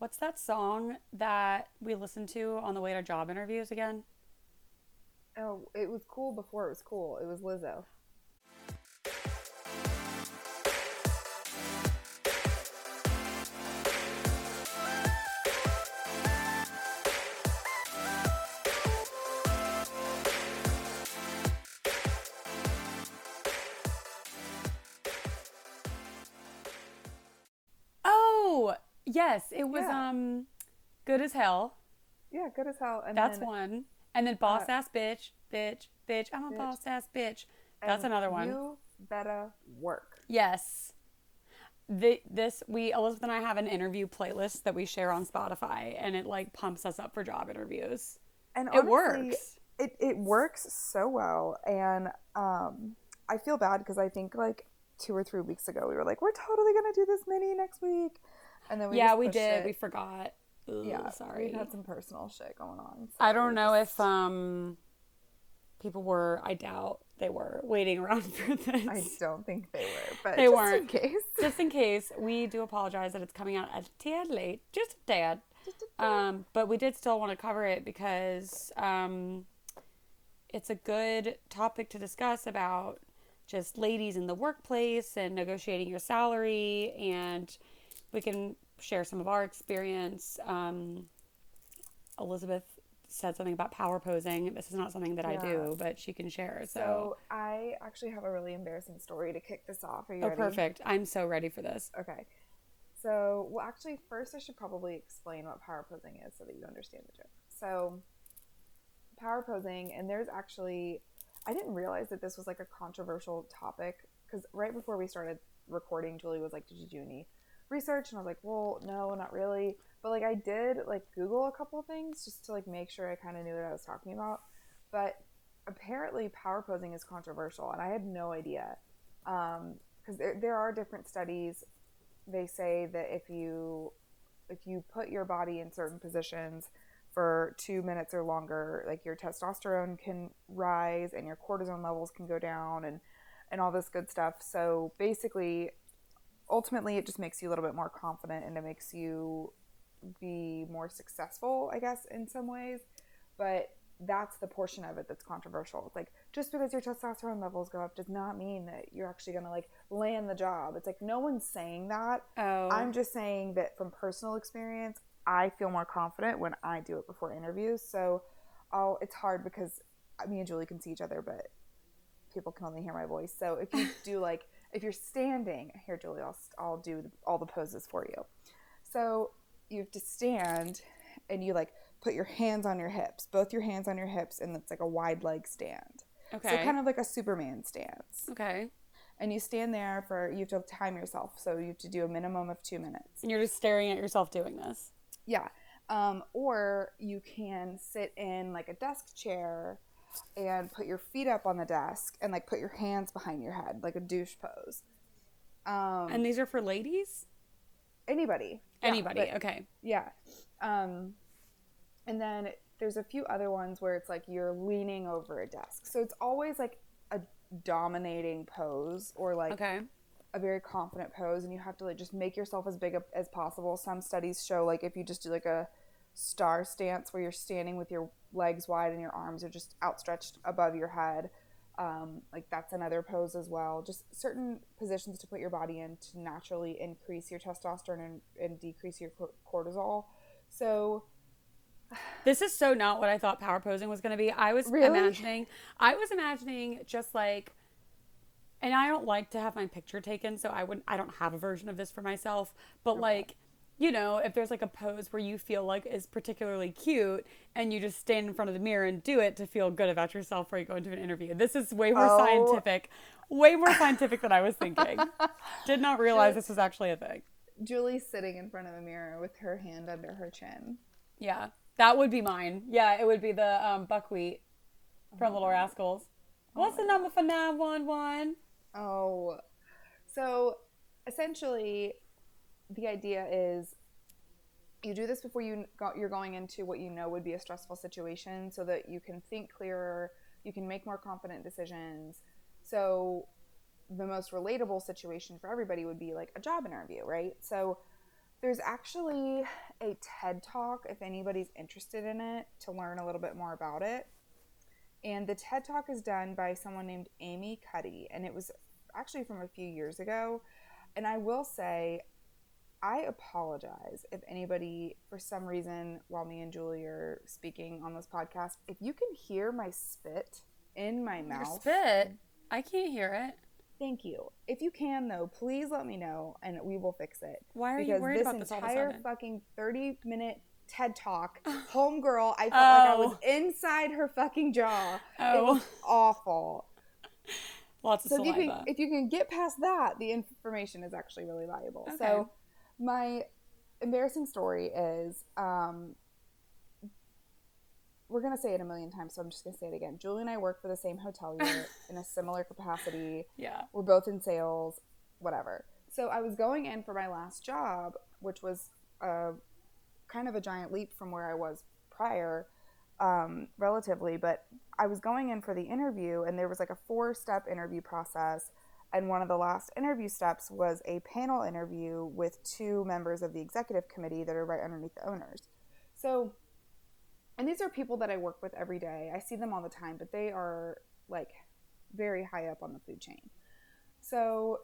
What's that song that we listened to on the way to job interviews again? Oh, it was cool before it was cool. It was Lizzo. Yes, it was Yeah. um good as hell. Yeah, good as hell. And That's then, one. And then boss uh, ass bitch, bitch, bitch. I'm a Bitch. boss ass bitch. That's and another one. You better work. Yes. The, this we Elizabeth and I have an interview playlist that we share on Spotify, and it like pumps us up for job interviews. And It honestly, works. It it works so well, and um, I feel bad because I think like two or three weeks ago we were like, we're totally gonna do this mini next week, and then we yeah, just we did. it. We forgot. Ooh, yeah, sorry. we had some personal shit going on. so I don't know just- if um people were. I doubt they were waiting around for this. I don't think they were, but They just weren't. in case. Just in case, we do apologize that it's coming out a tad late, just a tad. Um, but we did still want to cover it because um, it's a good topic to discuss about just ladies in the workplace and negotiating your salary, and we can share some of our experience. Um, Elizabeth said something about power posing. This is not something that I do, but she can share. So, So I actually have a really embarrassing story to kick this off. Are you oh, ready? perfect! I'm so ready for this. Okay. So, well, actually, first I should probably explain what power posing is so that you understand the joke. So, power posing, and there's actually, I didn't realize that this was like a controversial topic because right before we started recording, Julie was like, Did you do any research? And I was like, Well, no, not really. But like, I did like Google a couple things just to like make sure I kind of knew what I was talking about. But apparently, power posing is controversial, and I had no idea. Um, because there, there are different studies they say that if you if you put your body in certain positions for two minutes or longer like your testosterone can rise and your cortisone levels can go down and and all this good stuff so basically ultimately it just makes you a little bit more confident and it makes you be more successful i guess in some ways but that's the portion of it that's controversial. It's like just because your testosterone levels go up does not mean that you're actually going to like land the job. It's like no one's saying that. Oh, I'm just saying that from personal experience, I feel more confident when I do it before interviews. So, I'll, it's hard because me and Julie can see each other, but people can only hear my voice. So if you do like if you're standing here, Julie, I'll I'll do all the poses for you. So you have to stand, and you like put your hands on your hips, both your hands on your hips, and it's like a wide leg stand. okay. So kind of like a Superman stance. okay. And you stand there for you have to time yourself, so you have to do a minimum of two minutes. And you're just staring at yourself doing this. Yeah. Um, or you can sit in like a desk chair and put your feet up on the desk and like put your hands behind your head, like a douche pose. Um, And these are for ladies? anybody. Yeah, Anybody. but- okay. Yeah. Um, and then there's a few other ones where it's like you're leaning over a desk. So it's always like a dominating pose or like Okay. a very confident pose and you have to like just make yourself as big as possible. Some studies show like if you just do like a star stance where you're standing with your legs wide and your arms are just outstretched above your head. Um, like that's another pose as well. Just certain positions to put your body in to naturally increase your testosterone and, and decrease your cortisol. So This is so not what I thought power posing was going to be. I was Really? imagining, I was imagining just like, and I don't like to have my picture taken, so I wouldn't, I don't have a version of this for myself, but like, you know, if there's like a pose where you feel like is particularly cute and you just stand in front of the mirror and do it to feel good about yourself before you go into an interview. This is way more Oh. scientific, way more scientific than I was thinking. Did not realize this was actually a thing. Julie's sitting in front of a mirror with her hand under her chin. Yeah, that would be mine. Yeah, it would be the um, buckwheat from Little Rascals. What's the number for 911? Oh, so essentially, the idea is you do this before you go, you're going into what you know would be a stressful situation, so that you can think clearer, you can make more confident decisions. So, the most relatable situation for everybody would be like a job interview, right? So, there's actually a TED talk if anybody's interested in it to learn a little bit more about it. And the TED talk is done by someone named Amy Cuddy, and it was actually from a few years ago. And I will say, I apologize if anybody, for some reason, while me and Julie are speaking on this podcast, if you can hear my spit in my Your mouth. spit. I can't hear it. Thank you. If you can, though, please let me know and we will fix it. Why are you because worried this about this all of a entire fucking 30 minute TED talk, oh. homegirl, I felt like I was Oh. inside her fucking jaw. It Oh. was awful. Lots of So if you, saliva. can, if you can get past that, the information is actually really valuable. Okay. So my embarrassing story is um, we're going to say it a million times, so I'm just going to say it again. Julie and I work for the same hotel unit in a similar capacity. yeah. We're both in sales, whatever. So I was going in for my last job, which was uh, kind of a giant leap from where I was prior, um, relatively. But I was going in for the interview, and there was like a four step interview process. And one of the last interview steps was a panel interview with two members of the executive committee that are right underneath the owners. So, and these are people that I work with every day. I see them all the time, but they are like very high up on the food chain. So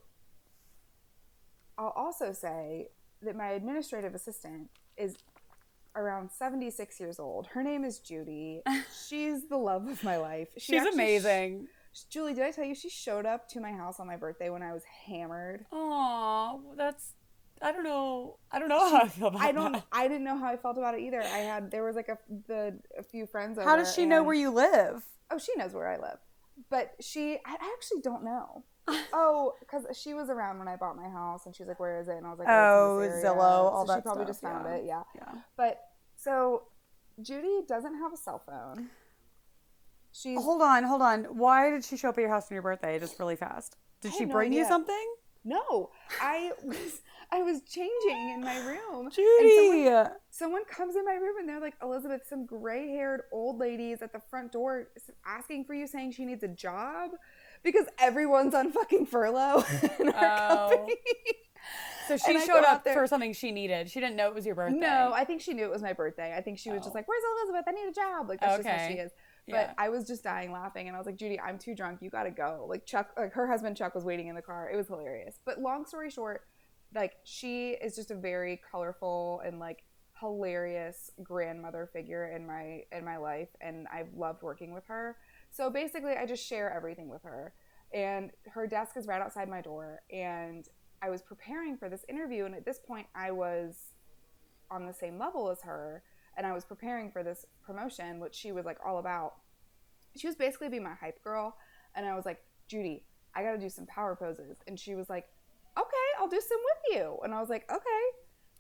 I'll also say that my administrative assistant is around 76 years old. Her name is Judy. She's the love of my life. She She's actually- amazing. Julie, did I tell you she showed up to my house on my birthday when I was hammered? Aw, that's. I don't know. I don't know how I feel about it. I don't. that. I didn't know how I felt about it either. I had there was like a the a few friends. How over does she know where you live? Oh, she knows where I live, but she. I I actually don't know. oh, because she was around when I bought my house, and she's like, "Where is it?" And I was like, Oh, it's oh, Zillow, area." all so that She probably stuff, just found yeah. it. Yeah. Yeah. But so Judy doesn't have a cell phone. She's Hold on, hold on. Why did she show up at your house on your birthday just really fast? Did I she have no bring you idea. something? no. I was I was changing in my room. and Judy! someone, someone comes in my room and they're like, Elizabeth, some gray haired old lady is at the front door asking for you, saying she needs a job because everyone's on fucking furlough in our Oh. company. so she and I showed out up there- for something she needed. She didn't know it was your birthday. No, I think she knew it was my birthday. I think she was Oh. just like, "Where's Elizabeth? I need a job." Like that's just how Okay. she is. But Yeah. I was just dying laughing, and I was like, "Judy, I'm too drunk. You gotta go." Like Chuck, like her husband Chuck was waiting in the car. It was hilarious. But long story short, like she is just a very colorful and like hilarious grandmother figure in my in my life, and I've loved working with her. So basically, I just share everything with her, and her desk is right outside my door, and I was preparing for this interview, and at this point, I was on the same level as her and I was preparing for this promotion, which she was like all about. She was basically being my hype girl, and I was like, Judy, I got to do some power poses, and she was like, Okay, I'll do some with you, and I was like, Okay.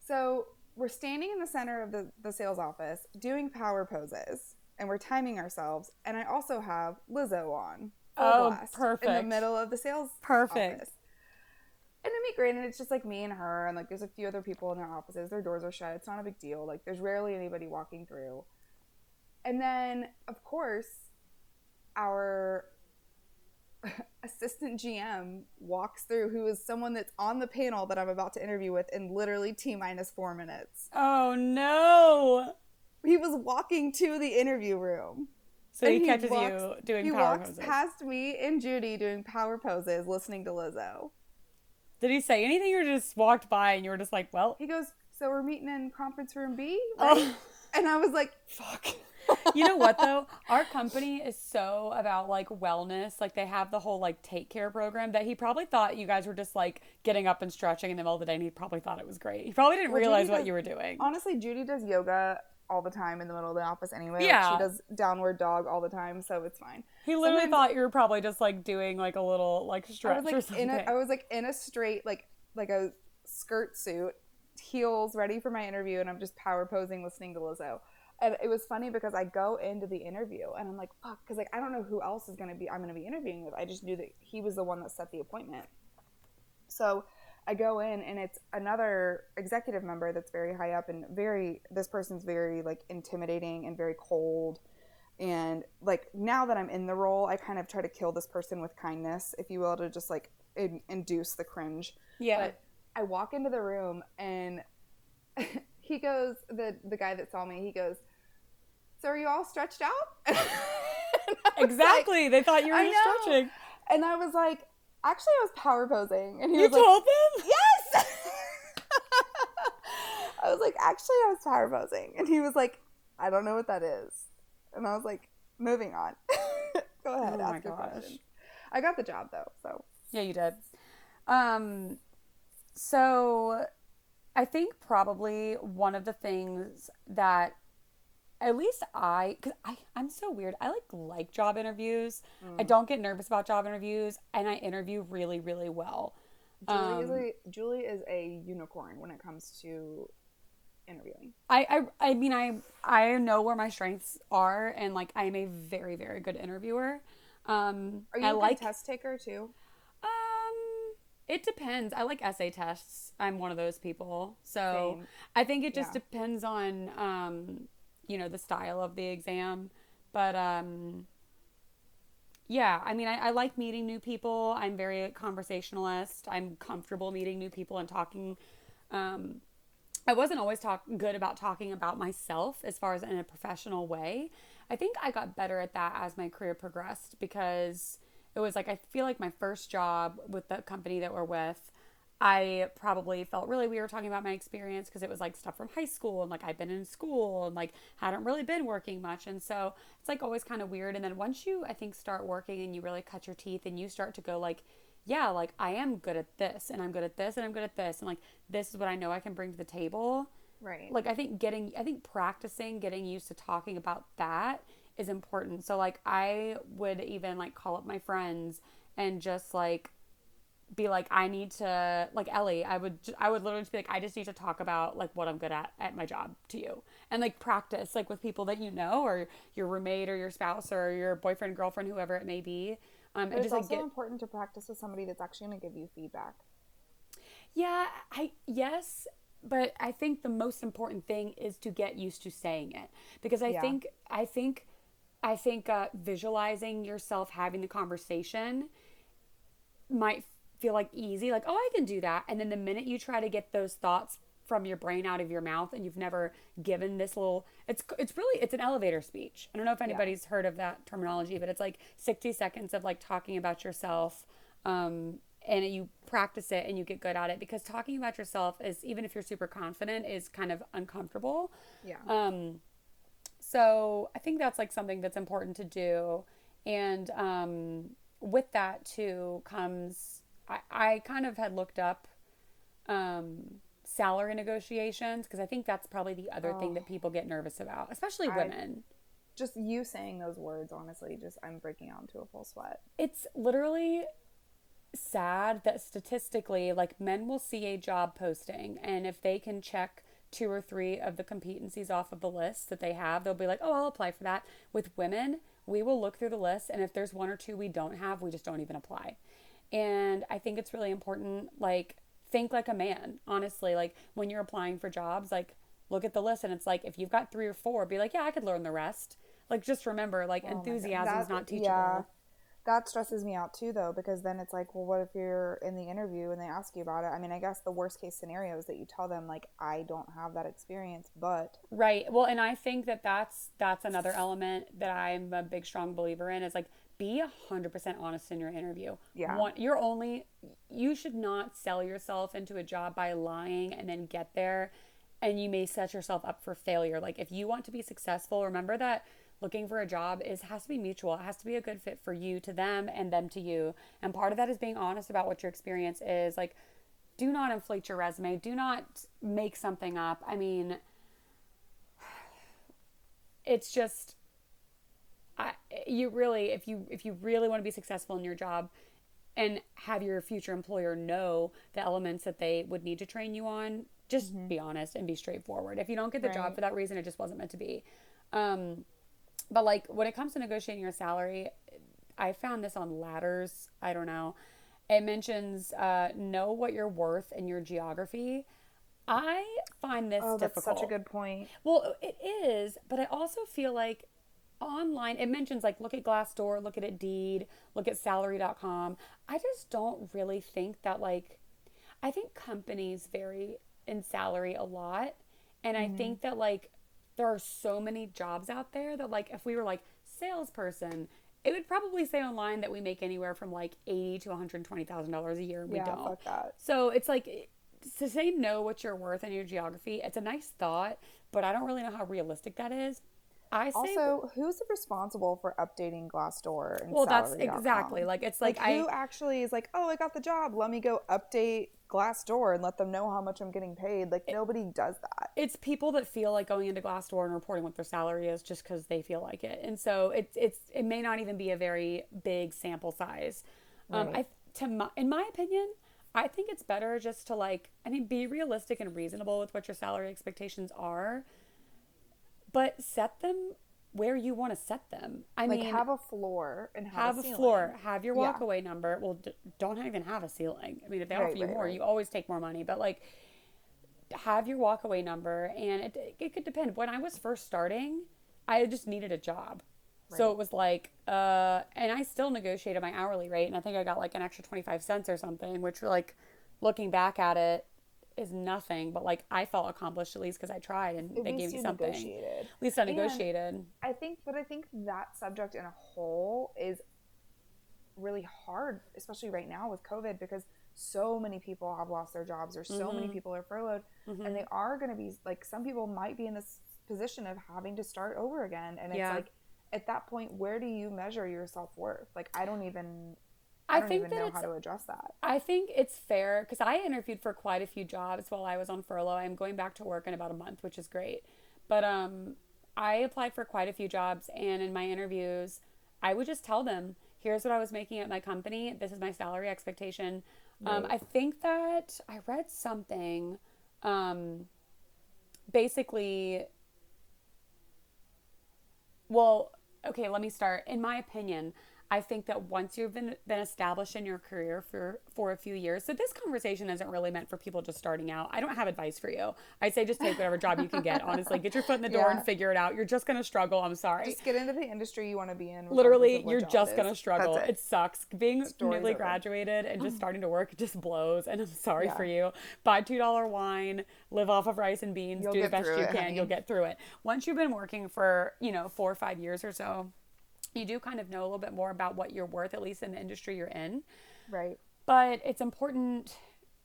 So we're standing in the center of the, the sales office doing power poses, and we're timing ourselves, and I also have Lizzo on. Oh, blast, In the middle of the sales Perfect. office. And be great, and it's just like me and her, and like there's a few other people in their offices. Their doors are shut. It's not a big deal. Like there's rarely anybody walking through. And then, of course, our assistant GM walks through, who is someone that's on the panel that I'm about to interview with in literally T minus four minutes. Oh no! He was walking to the interview room. So he And catches walks- you doing he power walks poses. past me and Judy doing power poses, listening to Lizzo. Did he say anything, or just walked by and you were just like, "Well, He goes, "So we're meeting in conference room B, oh. right?" oh, And I was like, fuck." you know what though? Our company is so about like wellness. Like they have the whole like take care program that he probably thought you guys were just like getting up and stretching in the middle of the day, and he probably thought it was great. He probably didn't Well, realize what you were doing. honestly, Judy does yoga all the time in the middle of the office anyway. Like, Yeah. she does downward dog all the time, so it's fine. He literally sometimes- thought you were probably just like doing like a little like I stretch was or something. in a, I was like in a straight like like a skirt suit, heels, ready for my interview, and I'm just power posing, listening to Lizzo. And it was funny because I go into the interview and I'm like, fuck, because like I don't know who else is gonna be I'm gonna be interviewing with. I just knew that he was the one that set the appointment. So I go in and it's another executive member that's very high up and very this person's very like intimidating and very cold. And like now that I'm in the role, I kind of try to kill this person with kindness, if you will, to just like in- induce the cringe. yeah. But I walk into the room and he goes, the the guy that saw me, he goes, "So are you all stretched out?" exactly. Like, they thought you were stretching. And I was like, actually, I was power posing. And he you was like, You told them? Yes. I was like, actually, I was power posing. And he was like, I don't know what that is. And I was like, moving on. Go ahead, Oh ask your question. I got the job though, so Yeah, you did. Um, so I think probably one of the things that at least I, cause I, I'm so weird. I like like job interviews. I Mm. don't get nervous about job interviews, and I interview really, really well. Julie is Um, a Julie is a unicorn when it comes to interviewing. I, I, I mean, I, I know where my strengths are, and like I'm a very, very good interviewer. Um, Are you I a like test taker too? Um, it depends. I like essay tests. I'm one of those people. So Same. I think it just Yeah. depends on um, you know, the style of the exam. But um yeah, I mean I, I like meeting new people. I'm very conversationalist. I'm comfortable meeting new people and talking um I wasn't always talk good about talking about myself as far as in a professional way. I think I got better at that as my career progressed because it was like I feel like my first job with the company that we're with, I probably felt really weird talking about my experience because it was like stuff from high school and like I've been in school and like hadn't really been working much. And so it's like always kind of weird. And then once you, I think, start working and you really cut your teeth and you start to go like, yeah, like I am good at this and I'm good at this and I'm good at this. And like this is what I know I can bring to the table Right. like I think getting I think practicing getting used to talking about that is important. So like I would even like call up my friends and just like be like I need to like Ellie I would I would literally just be like I just need to talk about like what I'm good at at my job to you and like practice like with people that you know or your roommate or your spouse or your boyfriend girlfriend whoever it may be um but it's just like also get important to practice with somebody that's actually going to give you feedback. Yeah, I yes, but I think the most important thing is to get used to saying it because I Yeah. think I think I think uh, visualizing yourself having the conversation might feel like easy, like oh I can do that, and then the minute you try to get those thoughts from your brain out of your mouth and you've never given this little it's it's really it's an elevator speech. I don't know if anybody's heard of that terminology, but it's like 60 seconds of like talking about yourself um, and you practice it and you get good at it because talking about yourself is even if you're super confident is kind of uncomfortable. Yeah. Um, so I think that's like something that's important to do. And um, with that too comes, I, I kind of had looked up um, salary negotiations because I think that's probably the other thing that people get nervous about, especially I- women. just you saying those words, honestly, just I'm breaking out into a full sweat. it's literally sad that statistically like men will see a job posting and if they can check two or three of the competencies off of the list that they have they'll be like oh i'll apply for that with women we will look through the list and if there's one or two we don't have we just don't even apply and i think it's really important like think like a man honestly like when you're applying for jobs like look at the list and it's like if you've got three or four be like yeah i could learn the rest like just remember like Oh enthusiasm is not teachable Yeah. That stresses me out too, though, because then it's like, well, what if you're in the interview and they ask you about it? I mean, I guess the worst case scenario is that you tell them, like, I don't have that experience, but Right. Well, and I think that that's that's another element that I'm a big strong believer in is like be a hundred percent honest in your interview. Yeah. One, you're only you should not sell yourself into a job by lying and then get there, and you may set yourself up for failure. Like if you want to be successful, remember that looking for a job is has to be mutual. It has to be a good fit for you to them and them to you. And part of that is being honest about what your experience is. Like do not inflate your resume. Do not make something up. I mean, it's just I, you really if you if you really want to be successful in your job and have your future employer know the elements that they would need to train you on just be honest and be straightforward. If you don't get the job for that reason it just wasn't meant to be. Um, but like when it comes to negotiating your salary i found this on ladders i don't know. It mentions uh, know what you're worth in your geography. I find this oh, that's difficult such a good point. well, it is, but I also feel like online it mentions like look at Glassdoor, look at Indeed, look at salary.com. I just don't really think that like I think companies vary in salary a lot And I mm-hmm. think that like there are so many jobs out there that like if we were like salesperson, it would probably say online that we make anywhere from like eighty to one hundred twenty thousand dollars a year. and We Yeah, don't. So it's like to say know what you're worth in your geography. It's a nice thought, but I don't really know how realistic that is. I say Also, who's responsible for updating Glassdoor and well, that's exactly like it's like, like, I who actually is like, oh, I got the job. Let me go update Glassdoor and let them know how much I'm getting paid. Like nobody does that. it's people that feel like going into Glassdoor and reporting what their salary is just because they feel like it, and so it's it's it may not even be a very big sample size. Um, Right. I to my, in my opinion, I think it's better just to like I mean be realistic and reasonable with what your salary expectations are, but set them where you want to set them. I Like mean, have a floor and have, have a, floor, have your Yeah. walkaway number. Well, d- don't even have a ceiling. I mean, if they Right, offer you right, more, right. you always take more money. But like, have your walkaway number, and it it could depend. When I was first starting, I just needed a job, so it was like, uh, and I still negotiated my hourly rate, and I think I got like an extra twenty five cents or something, which like, looking back at it, is nothing. But like, I felt accomplished at least because I tried, and At they gave me something. negotiated. At least I And- negotiated. I think, but I think that subject in a whole is really hard, especially right now with COVID, because so many people have lost their jobs or so Mm-hmm. many people are furloughed, and they are going to be like some people might be in this position of having to start over again, and it's Yeah. like at that point, where do you measure your self worth? Like I don't even, I I don't think even that know it's how to address that. I think it's fair because I interviewed for quite a few jobs while I was on furlough. I'm going back to work in about a month, which is great. But um, I applied for quite a few jobs, and in my interviews, I would just tell them, "Here's what I was making at my company. This is my salary expectation." Um, I think that I read something. Um, basically, well, okay, let me start. In my opinion, I think that once you've been, been established in your career for, for a few years, so this conversation isn't really meant for people just starting out. I don't have advice for you. I say just take whatever job you can get. Honestly, get your foot in the door Yeah. and figure it out. You're just going to struggle. I'm sorry. Just get into the industry you want to be in. Literally, you're just going to struggle. That's It. sucks. Being Story's newly over. graduated and just starting to work just blows. And I'm sorry Yeah. for you. Buy $2 wine, live off of rice and beans, You'll do the best you it, can. honey. You'll get through it. Once you've been working for, you know, four or five years or so, you do kind of know a little bit more about what you're worth, at least in the industry you're in. right. But it's important.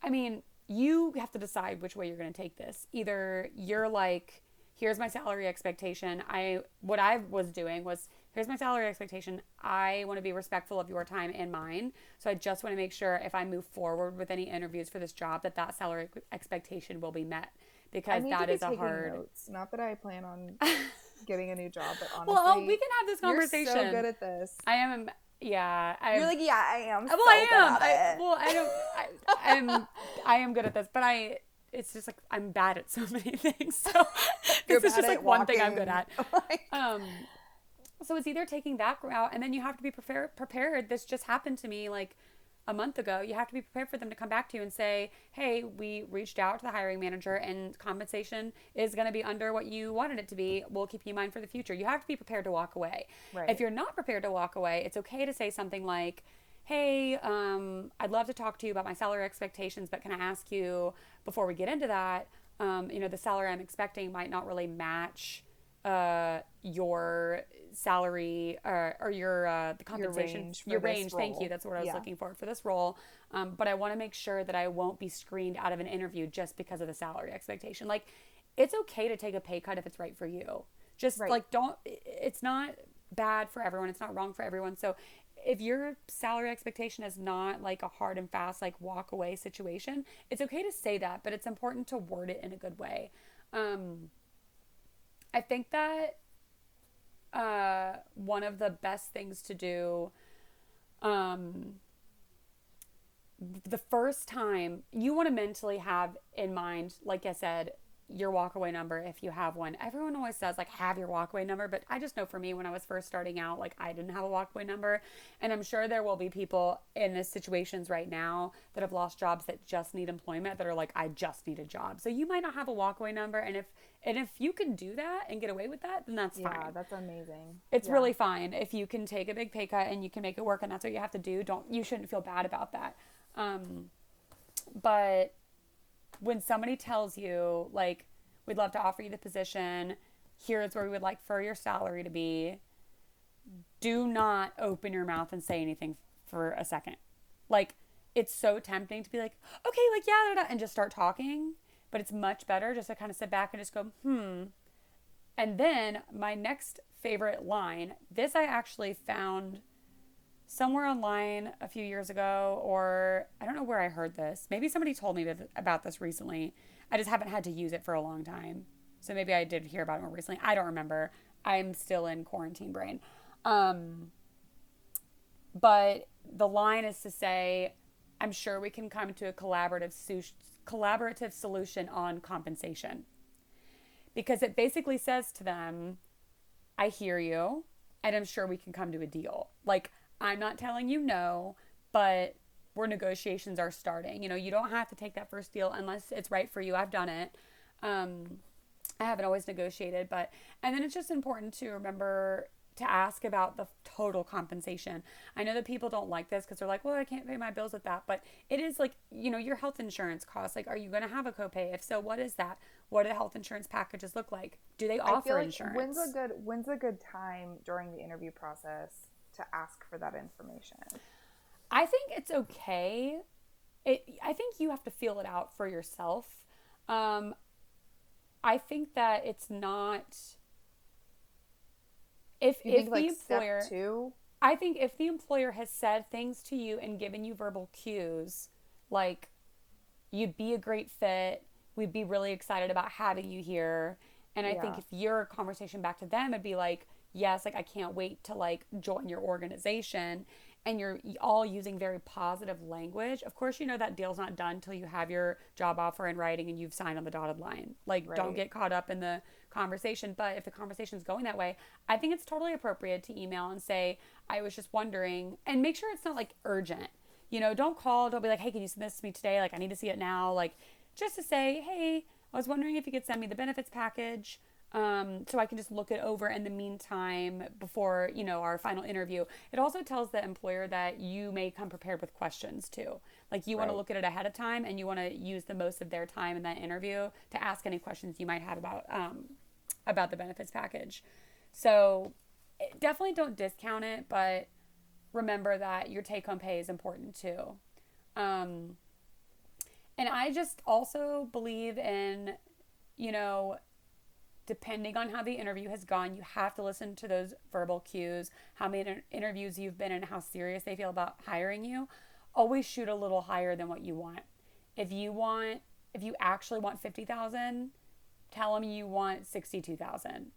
I mean, you have to decide which way you're going to take this. Either you're like, here's my salary expectation. I what I was doing was here's my salary expectation. I want to be respectful of your time and mine. So I just want to make sure if I move forward with any interviews for this job that that salary expectation will be met because that be is a hard. notes. Not that I plan on getting a new job, but honestly, Well, oh, we can have this conversation. You're so good at this. I am. Yeah, I. You're like, yeah, I am. well, so I am. I, it." well, I don't. I, I'm. I am good at this, but I. It's just like I'm bad at so many things. So this is just like one thing I'm good at. Like, Um, so it's either taking that route, and then you have to be prepared. Prepared. This just happened to me like a month ago. You have to be prepared for them to come back to you and say, "Hey, we reached out to the hiring manager, and compensation is going to be under what you wanted it to be. We'll keep you in mind for the future." You have to be prepared to walk away. Right. If you're not prepared to walk away, it's okay to say something like. Hey, um, I'd love to talk to you about my salary expectations, but can I ask you before we get into that? Um, you know, the salary I'm expecting might not really match uh, your salary or, or your uh, the compensation range for your range thank role. you that's what i was Yeah. looking for for this role um, but i want to make sure that i won't be screened out of an interview just because of the salary expectation like it's okay to take a pay cut if it's right for you just Right. like don't it's not bad for everyone it's not wrong for everyone so if your salary expectation is not like a hard and fast like walk away situation it's okay to say that but it's important to word it in a good way um, I think that uh, one of the best things to do, um, the first time you want to mentally have in mind, like I said, your walkaway number if you have one. Everyone always says like have your walkaway number, but I just know for me when I was first starting out, like I didn't have a walkaway number, and I'm sure there will be people in this situations right now that have lost jobs that just need employment that are like I just need a job. So you might not have a walkaway number, and if and if you can do that and get away with that, then that's yeah, fine. that's amazing. It's Yeah. really fine if you can take a big pay cut and you can make it work, and that's what you have to do. Don't you shouldn't feel bad about that. Um, but when somebody tells you like we'd love to offer you the position. Here's where we would like for your salary to be. Do not open your mouth and say anything for a second. Like, it's so tempting to be like, okay, like, yeah, da, da, and just start talking. But it's much better just to kind of sit back and just go, hmm. And then my next favorite line, this I actually found somewhere online a few years ago, or I don't know where I heard this. Maybe somebody told me about this recently. I just haven't had to use it for a long time. So maybe I did hear about it more recently. I don't remember. I'm still in quarantine brain. Um, but the line is to say, I'm sure we can come to a collaborative collaborative solution on compensation. Because it basically says to them, I hear you, and I'm sure we can come to a deal. Like, I'm not telling you no, but where negotiations are starting. You know, you don't have to take that first deal unless it's right for you. I've done it. Um, I haven't always negotiated, but, and then it's just important to remember to ask about the total compensation. I know that people don't like this because they're like, well, I can't pay my bills with that. But it is like, you know, your health insurance costs. Like, are you going to have a copay? If so, what is that? What do the health insurance packages look like? Do they offer like insurance? When's a good when's a good time during the interview process to ask for that information? I think it's okay. It I think you have to feel it out for yourself. Um, I think that it's not if you if think, the like, employer two? I think if the employer has said things to you and given you verbal cues like you'd be a great fit, we'd be really excited about having you here. And I yeah. think if your conversation back to them would be like, yes, like I can't wait to like join your organization and you're all using very positive language, of course, you know that deal's not done until you have your job offer in writing and you've signed on the dotted line. Like, right. don't get caught up in the conversation. But if the conversation is going that way, I think it's totally appropriate to email and say, I was just wondering, and make sure it's not like urgent. You know, don't call, don't be like, hey, can you send this to me today? Like, I need to see it now. Like, just to say, hey, I was wondering if you could send me the benefits package um, so I can just look it over in the meantime before you know our final interview. It also tells the employer that you may come prepared with questions too. Like you right. want to look at it ahead of time, and you want to use the most of their time in that interview to ask any questions you might have about um, about the benefits package. So eh, definitely don't discount it, but remember that your take home pay is important too. Um, and I just also believe in, you know, depending on how the interview has gone, you have to listen to those verbal cues, how many interviews you've been in, how serious they feel about hiring you. Always shoot a little higher than what you want. If you want, if you actually want 50,000, tell them you want 62,000.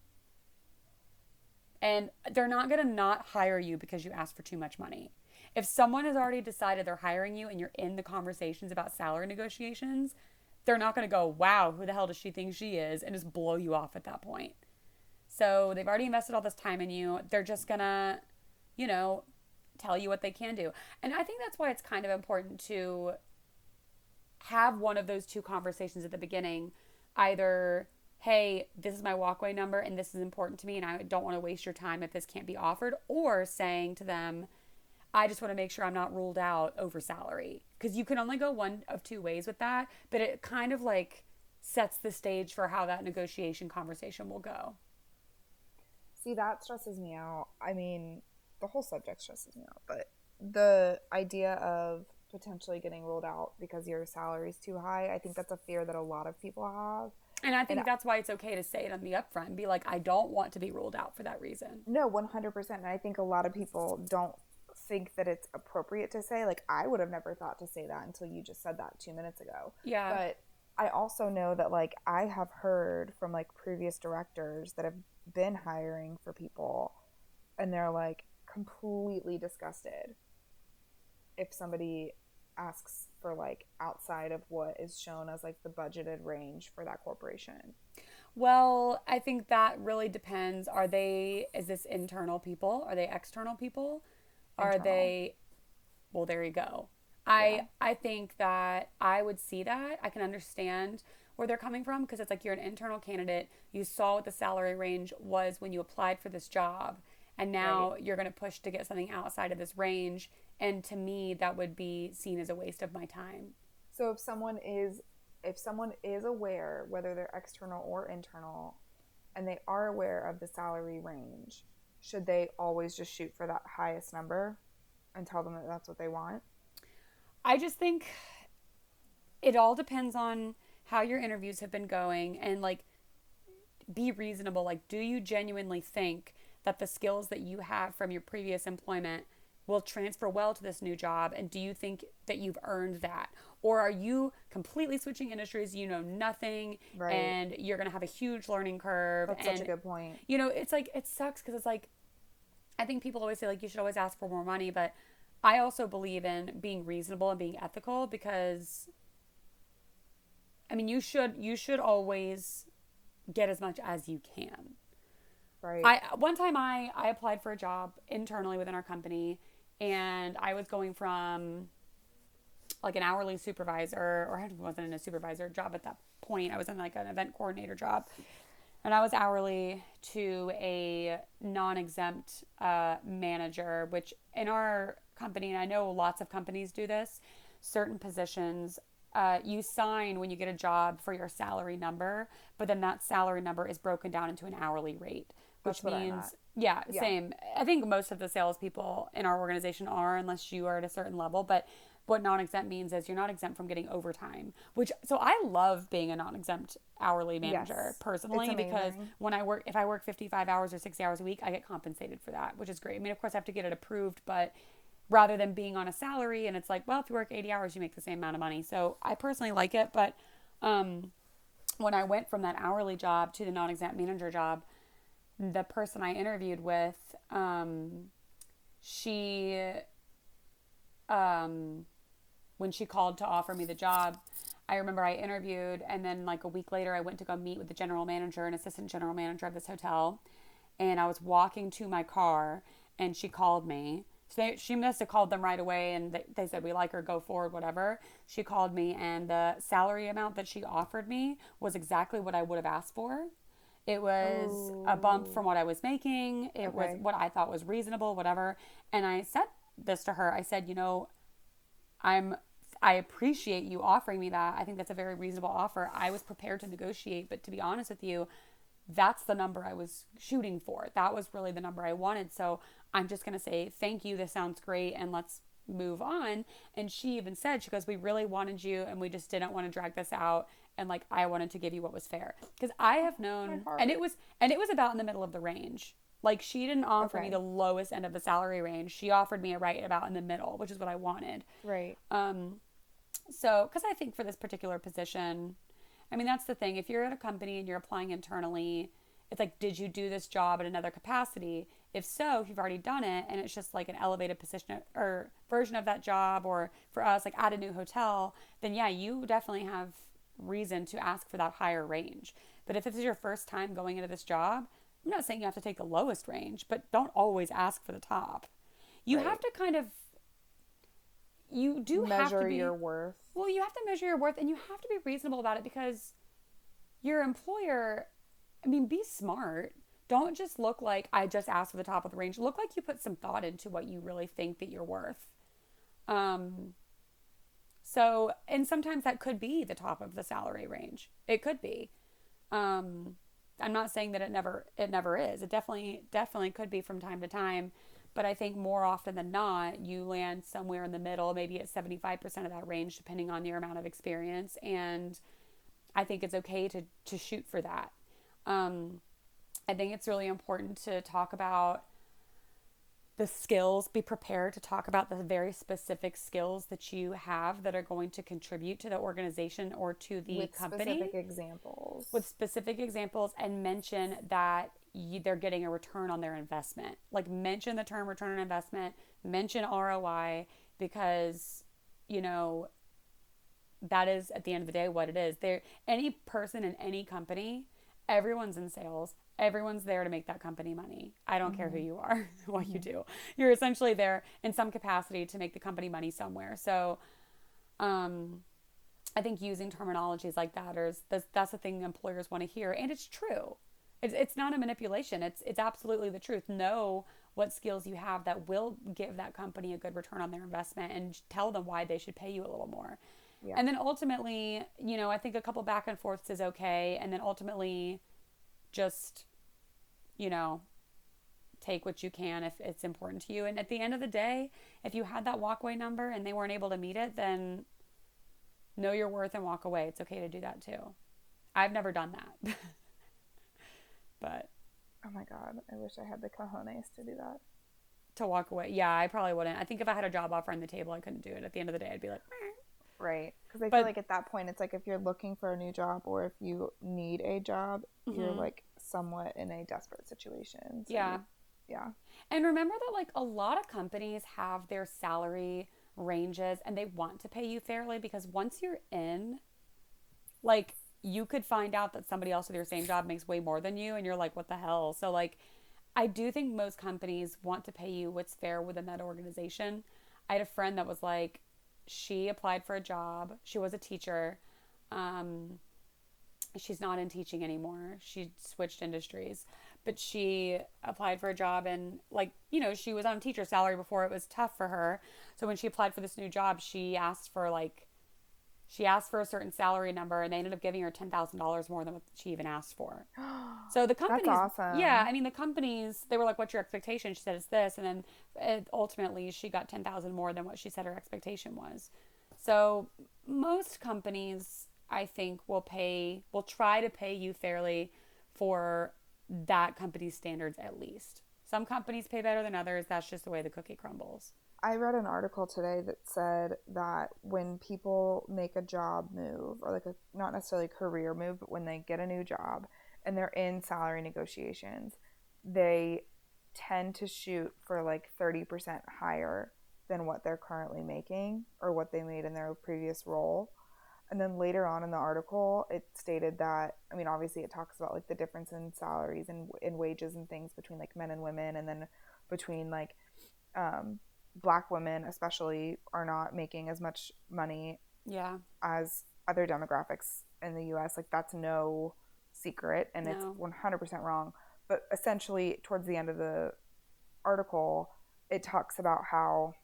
And they're not going to not hire you because you asked for too much money. If someone has already decided they're hiring you and you're in the conversations about salary negotiations, they're not going to go, wow, who the hell does she think she is? And just blow you off at that point. So they've already invested all this time in you. They're just going to, you know, tell you what they can do. And I think that's why it's kind of important to have one of those two conversations at the beginning. Either, hey, this is my walkway number and this is important to me and I don't want to waste your time if this can't be offered. Or saying to them, I just want to make sure I'm not ruled out over salary because you can only go one of two ways with that, but it kind of like sets the stage for how that negotiation conversation will go. See, that stresses me out. I mean, the whole subject stresses me out, but the idea of potentially getting ruled out because your salary is too high, I think that's a fear that a lot of people have. And I think and that's why it's okay to say it on the upfront and be like, I don't want to be ruled out for that reason. No, 100%. And I think a lot of people don't think that it's appropriate to say. Like, I would have never thought to say that until you just said that two minutes ago. Yeah. But I also know that, like, I have heard from, like, previous directors that have been hiring for people, and they're, like, completely disgusted if somebody asks for, like, outside of what is shown as, like, the budgeted range for that corporation. Well, I think that really depends. Are they, is this internal people? Are they external people? Are they well there you go. I yeah. I think that I would see that. I can understand where they're coming from because it's like you're an internal candidate. You saw what the salary range was when you applied for this job and now right. you're going to push to get something outside of this range and to me that would be seen as a waste of my time. So if someone is if someone is aware, whether they're external or internal, and they are aware of the salary range, should they always just shoot for that highest number and tell them that that's what they want? I just think it all depends on how your interviews have been going and like be reasonable. Like, do you genuinely think that the skills that you have from your previous employment will transfer well to this new job? And do you think that you've earned that? Or are you completely switching industries? You know nothing, right. and you're going to have a huge learning curve. That's and, such a good point. You know, it's like, it sucks because it's like, I think people always say, like, you should always ask for more money, but I also believe in being reasonable and being ethical because I mean, you should you should always get as much as you can. Right. I one time I I applied for a job internally within our company and I was going from like an hourly supervisor or I wasn't in a supervisor job at that point. I was in like an event coordinator job. And I was hourly to a non-exempt uh, manager, which in our company, and I know lots of companies do this, certain positions uh, you sign when you get a job for your salary number, but then that salary number is broken down into an hourly rate, which That's means yeah, yeah, same. I think most of the salespeople in our organization are, unless you are at a certain level. But what non-exempt means is you're not exempt from getting overtime. Which so I love being a non-exempt hourly manager yes. personally because when I work, if I work 55 hours or 60 hours a week, I get compensated for that, which is great. I mean, of course, I have to get it approved, but rather than being on a salary and it's like well if you work 80 hours you make the same amount of money so i personally like it but um, when i went from that hourly job to the non-exempt manager job the person i interviewed with um, she um, when she called to offer me the job i remember i interviewed and then like a week later i went to go meet with the general manager and assistant general manager of this hotel and i was walking to my car and she called me so they, she must have called them right away and they, they said, We like her, go forward, whatever. She called me, and the salary amount that she offered me was exactly what I would have asked for. It was a bump from what I was making. It okay. was what I thought was reasonable, whatever. And I said this to her. I said, you know, I'm I appreciate you offering me that. I think that's a very reasonable offer. I was prepared to negotiate, but to be honest with you, that's the number I was shooting for. That was really the number I wanted. So I'm just going to say, thank you. This sounds great. And let's move on. And she even said, she goes, we really wanted you and we just didn't want to drag this out. And like, I wanted to give you what was fair. Because I have known, and it was, and it was about in the middle of the range. Like she didn't offer okay. me the lowest end of the salary range. She offered me a right about in the middle, which is what I wanted. Right. Um, so, because I think for this particular position, I mean, that's the thing. If you're at a company and you're applying internally, it's like, did you do this job in another capacity? If so, if you've already done it and it's just like an elevated position or version of that job, or for us, like at a new hotel, then yeah, you definitely have reason to ask for that higher range. But if this is your first time going into this job, I'm not saying you have to take the lowest range, but don't always ask for the top. You right. have to kind of you do measure have to be, your worth. Well, you have to measure your worth and you have to be reasonable about it because your employer, I mean, be smart don't just look like I just asked for the top of the range. Look like you put some thought into what you really think that you're worth. Um, so, and sometimes that could be the top of the salary range. It could be. Um, I'm not saying that it never it never is. It definitely definitely could be from time to time, but I think more often than not, you land somewhere in the middle, maybe at 75% of that range, depending on your amount of experience. And I think it's okay to to shoot for that. Um, I think it's really important to talk about the skills, be prepared to talk about the very specific skills that you have that are going to contribute to the organization or to the with company. Specific examples. With specific examples and mention that you, they're getting a return on their investment. Like mention the term return on investment, mention ROI because you know that is at the end of the day what it is. There any person in any company, everyone's in sales everyone's there to make that company money. I don't mm-hmm. care who mm-hmm. you are, what you mm-hmm. do. You're essentially there in some capacity to make the company money somewhere. So, um, I think using terminologies like that is that's, that's the thing employers want to hear, and it's true. It's, it's not a manipulation. It's it's absolutely the truth. Know what skills you have that will give that company a good return on their investment, and tell them why they should pay you a little more. Yeah. And then ultimately, you know, I think a couple back and forths is okay. And then ultimately, just, you know, take what you can if it's important to you. And at the end of the day, if you had that walkway number and they weren't able to meet it, then know your worth and walk away. It's okay to do that too. I've never done that. but oh my god, I wish I had the cojones to do that. to walk away, yeah, I probably wouldn't. I think if I had a job offer on the table, I couldn't do it. At the end of the day, I'd be like, "Meh." Right. Because I But- feel like at that point, it's like if you're looking for a new job or if you need a job, you're Mhm. like somewhat in a desperate situation. So Yeah. you- yeah. And remember that like a lot of companies have their salary ranges and they want to pay you fairly because once you're in, like you could find out that somebody else with your same job makes way more than you and you're like, what the hell? So like I do think most companies want to pay you what's fair within that organization. I had a friend that was like, she applied for a job. She was a teacher. Um, she's not in teaching anymore. She switched industries, but she applied for a job and like, you know, she was on teacher salary before it was tough for her. So when she applied for this new job, she asked for like she asked for a certain salary number and they ended up giving her $10,000 more than what she even asked for. So the companies awesome. Yeah, I mean the companies they were like what's your expectation? She said it's this and then ultimately she got 10,000 more than what she said her expectation was. So most companies I think will pay will try to pay you fairly for that company's standards at least. Some companies pay better than others. That's just the way the cookie crumbles. I read an article today that said that when people make a job move or like a not necessarily a career move, but when they get a new job and they're in salary negotiations, they tend to shoot for like 30% higher than what they're currently making or what they made in their previous role. And then later on in the article, it stated that I mean, obviously, it talks about like the difference in salaries and in wages and things between like men and women, and then between like um, black women, especially, are not making as much money Yeah. as other demographics in the US. Like, that's no secret, and it's 100% wrong. But essentially, towards the end of the article, it talks about how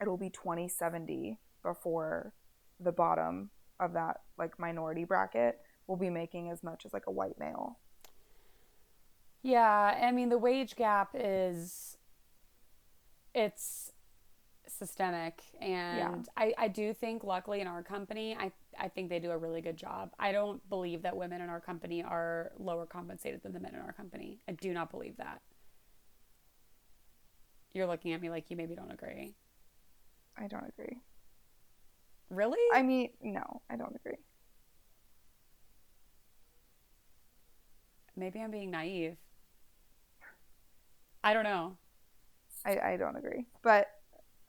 it'll be 2070 before the bottom of that like minority bracket will be making as much as like a white male. Yeah, I mean the wage gap is it's systemic and I, I do think luckily in our company I, I think they do a really good job. I don't believe that women in our company are lower compensated than the men in our company. I do not believe that. You're looking at me like you maybe don't agree. I don't agree. Really? I mean, no, I don't agree. maybe I'm being naive. I don't know. I, I don't agree. But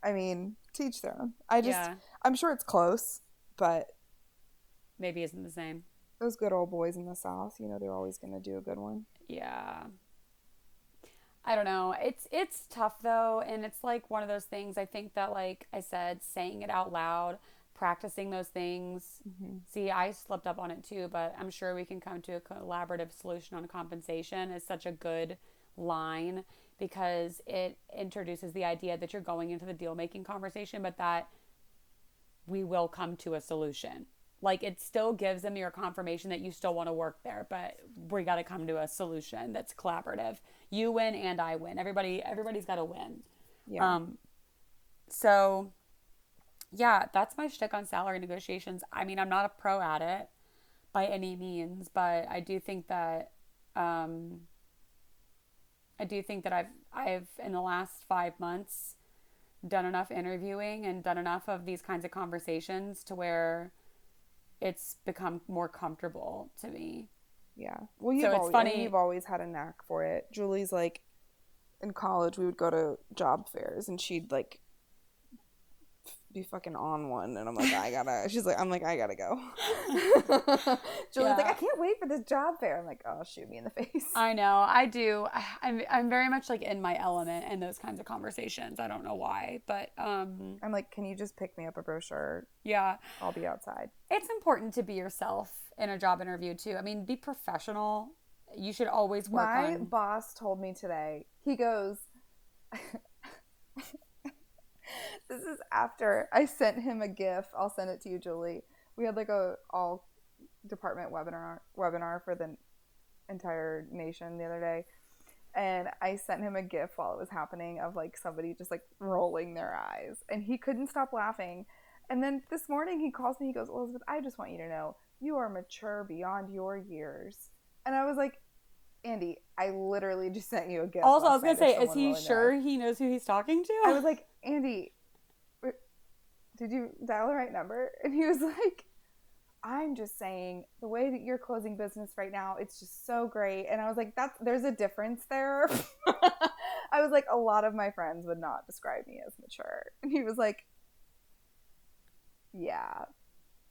I mean, teach their own. I just yeah, I'm sure it's close, but maybe isn't the same. those good old boys in the South, you know, they're always gonna do a good one. Yeah. I don't know. It's it's tough though, and it's like one of those things. I think that like I said, saying it out loud, practicing those things. Mm-hmm. See, I slipped up on it too, but I'm sure we can come to a collaborative solution on compensation. Is such a good line because it introduces the idea that you're going into the deal making conversation, but that we will come to a solution. Like it still gives them your confirmation that you still want to work there, but we got to come to a solution that's collaborative. You win and I win. Everybody, everybody's got to win. Yeah. Um, so yeah, that's my shtick on salary negotiations. I mean, I'm not a pro at it by any means, but I do think that um, I do think that I've I've in the last five months done enough interviewing and done enough of these kinds of conversations to where it's become more comfortable to me. yeah. Well, you've So it's always, funny- you've always had a knack for it. Julie's like in college, we would go to job fairs, and she'd like be fucking on one, and I'm like, I gotta. She's like, I'm like, I gotta go. Julie's like, I can't wait for this job fair. I'm like, oh, shoot me in the face. I know, I do. I'm I'm very much like in my element in those kinds of conversations. I don't know why, but um I'm like, can you just pick me up a brochure? yeah. I'll be outside. It's important to be yourself in a job interview too. I mean, be professional. You should always work My on boss told me today, he goes, this is after I sent him a GIF. I'll send it to you, Julie. We had like a all department webinar webinar for the entire nation the other day, and I sent him a GIF while it was happening of like somebody just like rolling their eyes, and he couldn't stop laughing. And then this morning he calls me. He goes, Elizabeth, I just want you to know you are mature beyond your years. And I was like, Andy, I literally just sent you a gift. Also, I was gonna say, is he sure he knows who he's talking to? I was like, Andy, did you dial the right number? And he was like, I'm just saying the way that you're closing business right now, it's just so great. And I was like, that's there's a difference there. I was like, a lot of my friends would not describe me as mature. And he was like, Yeah.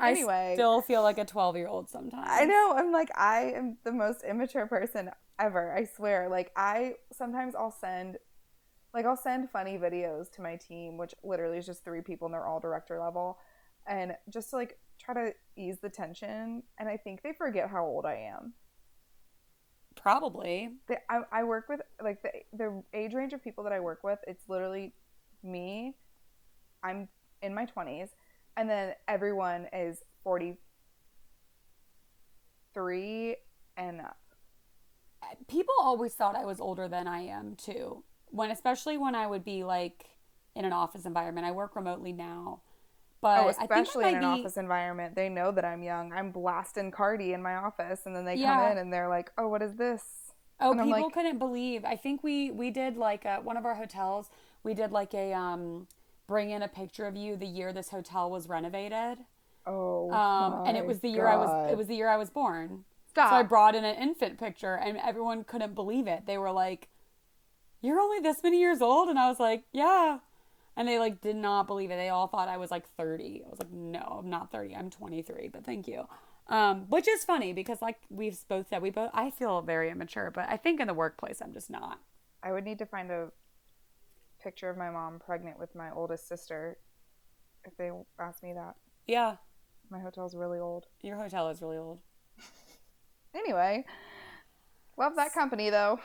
Anyway, I still feel like a 12 year old sometimes. I know. I'm like, I am the most immature person ever. I swear. Like, I sometimes I'll send, like, I'll send funny videos to my team, which literally is just three people and they're all director level, and just to like try to ease the tension. And I think they forget how old I am. Probably. They, I, I work with like the the age range of people that I work with. It's literally me. I'm in my twenties and then everyone is 43 and up. People always thought I was older than I am too. When especially when I would be like in an office environment. I work remotely now. But oh, especially in an be... office environment, they know that I'm young. I'm blasting Cardi in my office, and then they yeah. come in and they're like, "Oh, what is this?" Oh, and people like... couldn't believe. I think we we did like a, one of our hotels. We did like a um bring in a picture of you the year this hotel was renovated. Oh, um, and it was the year God. I was. It was the year I was born. Stop. So I brought in an infant picture, and everyone couldn't believe it. They were like, "You're only this many years old," and I was like, "Yeah." And they like did not believe it. They all thought I was like 30. I was like, "No, I'm not 30. I'm 23." But thank you. Um, which is funny because like we've both said, we both I feel very immature, but I think in the workplace I'm just not. I would need to find a picture of my mom pregnant with my oldest sister if they ask me that. Yeah. My hotel's really old. Your hotel is really old. anyway, love that company though.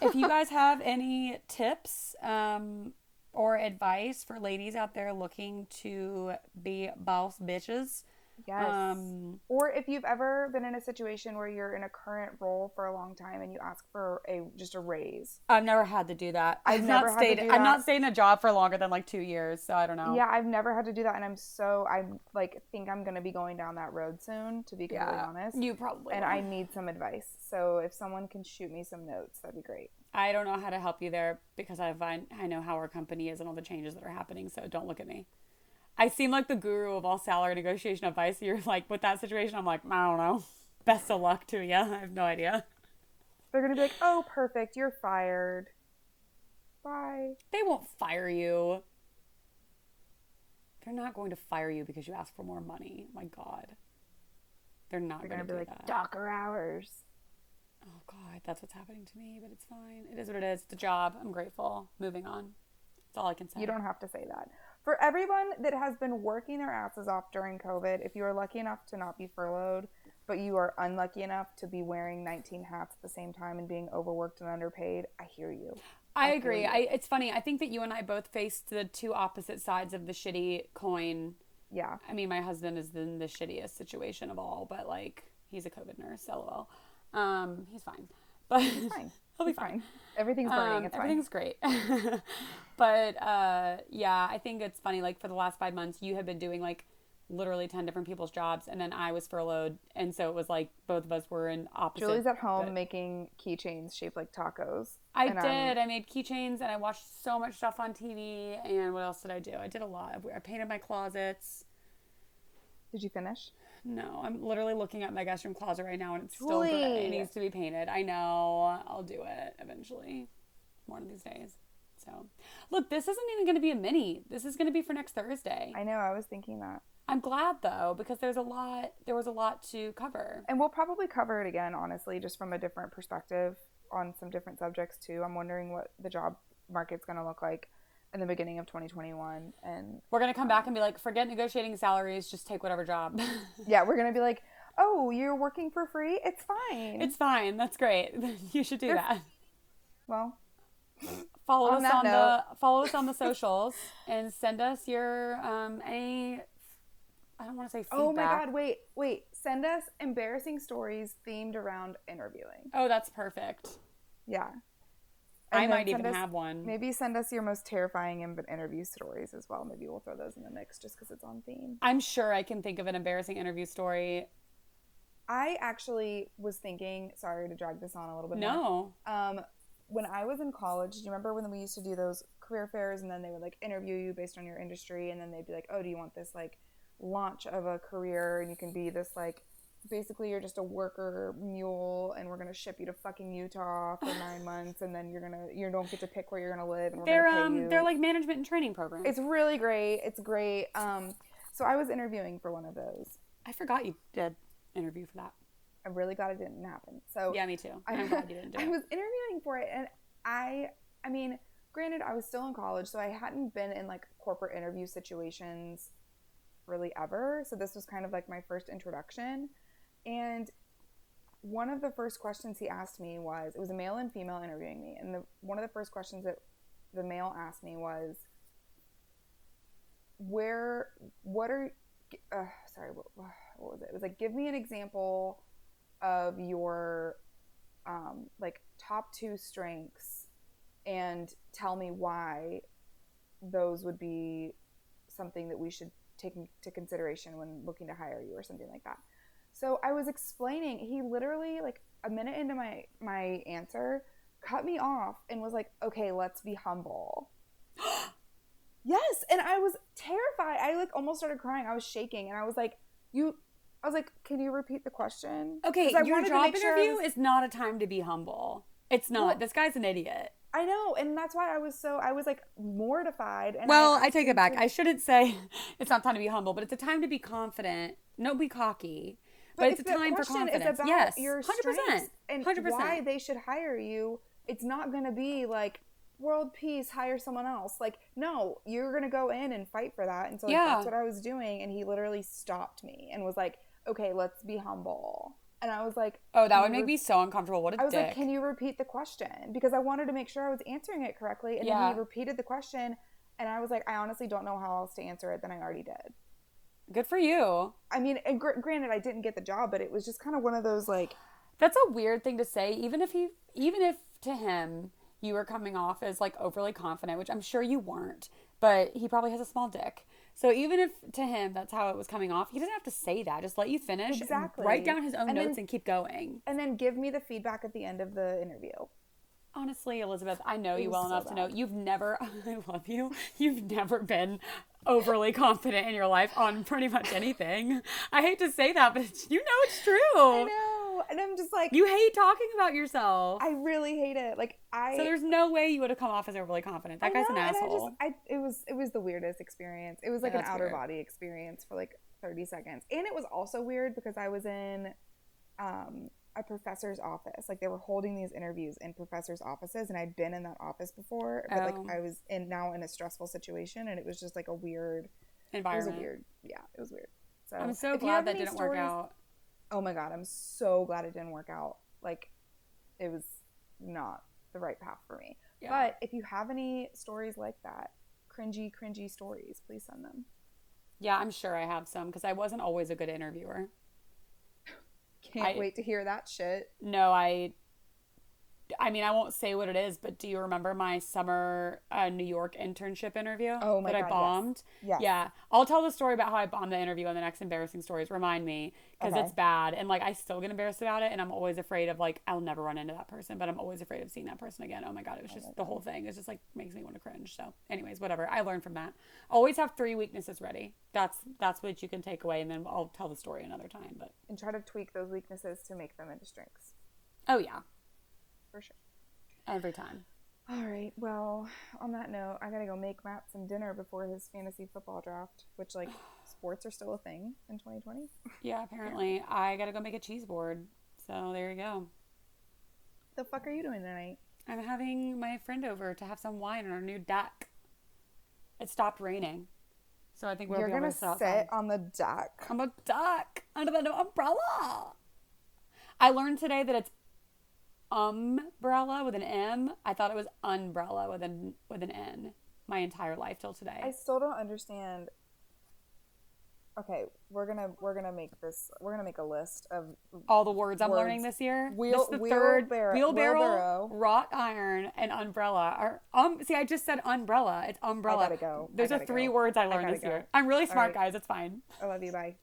If you guys have any tips um, or advice for ladies out there looking to be boss bitches, Yes. Um, or if you've ever been in a situation where you're in a current role for a long time and you ask for a just a raise. I've never had to do that. I've, I've never stayed. I'm not staying in a job for longer than like two years, so I don't know. Yeah, I've never had to do that, and I'm so I like think I'm gonna be going down that road soon. To be completely yeah, honest, you probably. And will. I need some advice. So if someone can shoot me some notes, that'd be great. I don't know how to help you there because I find I know how our company is and all the changes that are happening. So don't look at me. I seem like the guru of all salary negotiation advice. You're like, with that situation, I'm like, I don't know. Best of luck to you. I have no idea. They're going to be like, oh, perfect. You're fired. Bye. They won't fire you. They're not going to fire you because you asked for more money. My God. They're not going to be like, that. Docker hours. Oh, God. That's what's happening to me, but it's fine. It is what it is. It's a job. I'm grateful. Moving on. That's all I can say. You don't have to say that for everyone that has been working their asses off during COVID, if you are lucky enough to not be furloughed, but you are unlucky enough to be wearing 19 hats at the same time and being overworked and underpaid, I hear you. I, I agree. I, it's funny. I think that you and I both faced the two opposite sides of the shitty coin. Yeah. I mean, my husband is in the shittiest situation of all, but like he's a COVID nurse. LOL. Um, he's fine. But he's fine. he'll be fine. fine. Everything's burning. Um, it's everything's fine. great. but uh, yeah, I think it's funny. Like for the last five months, you have been doing like literally 10 different people's jobs and then i was furloughed and so it was like both of us were in opposite julie's at home but... making keychains shaped like tacos i did I'm... i made keychains and i watched so much stuff on tv and what else did i do i did a lot i painted my closets did you finish no i'm literally looking at my guest room closet right now and it's still gray. it needs to be painted i know i'll do it eventually one of these days so, look, this isn't even going to be a mini. This is going to be for next Thursday. I know. I was thinking that. I'm glad though because there's a lot. There was a lot to cover, and we'll probably cover it again. Honestly, just from a different perspective on some different subjects too. I'm wondering what the job market's going to look like in the beginning of 2021 and we're going to come back and be like forget negotiating salaries just take whatever job yeah we're going to be like oh you're working for free it's fine it's fine that's great you should do that well follow On us on note- the follow us on the socials and send us your um any I don't want to say feedback. Oh my god, wait, wait. Send us embarrassing stories themed around interviewing. Oh, that's perfect. Yeah. I And then might even us- have one. Maybe send us your most terrifying interview stories as well. Maybe we'll throw those in the mix just because it's on theme. I'm sure I can think of an embarrassing interview story. I actually was thinking, sorry to drag this on a little bit more. No. Um, when I was in college, do you remember when we used to do those career fairs and then they would like interview you based on your industry and then they'd be like, oh, do you want this like launch of a career and you can be this like basically you're just a worker mule and we're gonna ship you to fucking Utah for nine months and then you're gonna you don't get to pick where you're gonna live and we're They're um you. they're like management and training programs. it's really great. It's great. Um, so I was interviewing for one of those. I forgot you did interview for that. I'm really glad it didn't happen. So Yeah, me too. I, I'm glad you didn't do I it. was interviewing for it, and I, I mean, granted, I was still in college, so I hadn't been in like corporate interview situations really ever. So this was kind of like my first introduction. And one of the first questions he asked me was, it was a male and female interviewing me, and the one of the first questions that the male asked me was, where, what are, uh, sorry, what, what was it? It was like, give me an example of your um, like top two strengths and tell me why those would be something that we should take into consideration when looking to hire you or something like that. So I was explaining, he literally like a minute into my my answer cut me off and was like, "Okay, let's be humble." yes, and I was terrified. I like almost started crying. I was shaking and I was like, "You I was like, "Can you repeat the question?" Okay, your job make sure interview was- is not a time to be humble. It's not. Well- this guy's an idiot. I know, and that's why I was so I was like mortified. And Well, I, I take it back. I shouldn't say it's not time to be humble, but it's a time to be confident. No, be cocky. But, it's a the time for question is confidence. about Yes, your hundred strengths percent. and 100%. why they should hire you. It's not going to be like world peace, hire someone else. Like, no, you're going to go in and fight for that. And so like, Yeah. that's what I was doing. And he literally stopped me and was like, "Okay, let's be humble." And I was like, Oh, that would make re- me so uncomfortable. What a I was dick. like, "Can you repeat the question?" Because I wanted to make sure I was answering it correctly. And then he repeated the question, and I was like, "I honestly don't know how else to answer it than I already did." Good for you. I mean, and gr- granted, I didn't get the job, but it was just kind of one of those like, That's a weird thing to say, even if he, even if to him you were coming off as like overly confident, which I'm sure you weren't, but he probably has a small dick. So even if to him that's how it was coming off, he doesn't have to say that. Just let you finish. Exactly. Write down his own And then- notes and keep going. and then give me the feedback at the end of the interview. Honestly, Elizabeth, I know It you well so enough to know you've never. I love you. You've never been overly confident in your life on pretty much anything. I hate to say that, but you know it's true. I know, and I'm just like, You hate talking about yourself. I really hate it. Like I, so there's no way you would have come off as overly confident. That I guy's know, an asshole. I just, I, it was, it was the weirdest experience. It was like Yeah, an outer weird. body experience for like 30 seconds, and it was also weird because I was in, um, a professor's office. Like they were holding these interviews in professors' offices, and I'd been in that office before, but like Oh. I was in now in a stressful situation, and it was just like a weird. It was a weird, yeah, it was weird. So I'm so glad that didn't work out. oh my god, I'm so glad it didn't work out. Like, it was not the right path for me. Yeah. But if you have any stories like that, cringy, cringy stories, please send them. Yeah, I'm sure I have some because I wasn't always a good interviewer. Can't I- wait to hear that shit. No, I. I mean, I won't say what it is, but do you remember my summer uh, New York internship interview Oh my that God, I yes. bombed? Yes. Yeah, I'll tell the story about how I bombed the interview on the next embarrassing stories. Remind me because Okay. it's bad, and like I still get embarrassed about it, and I'm always afraid of like I'll never run into that person, but I'm always afraid of seeing that person again. Oh my god, it was just the whole thing. It's just like makes me want to cringe. So, anyways, whatever. I learned from that. Always have three weaknesses ready. That's that's what you can take away, and then I'll tell the story another time. But And try to tweak those weaknesses to make them into strengths. oh yeah, For sure. every time. All right. Well, on that note, I gotta go make Matt some dinner before his fantasy football draft, which like sports are still a thing in 2020. Yeah, apparently I gotta go make a cheese board. So there you go. The fuck are you doing tonight? I'm having my friend over to have some wine on our new deck. It stopped raining, so I think we'll You're be gonna to sit outside. on the deck. I'm a duck under the umbrella. I learned today that it's umbrella with an M. I thought it was umbrella with an with an N my entire life till today. I still don't understand. Okay, we're gonna we're gonna make this we're gonna make a list of All the words I'm learning this year. Wheel- this is the third wheelbarrow- wrought iron, and umbrella. Are um see I just said umbrella. It's umbrella. gotta go. I Those are gotta three go. words I I learned gotta this year. I'm really smart, right. guys. It's fine. I love you. Bye.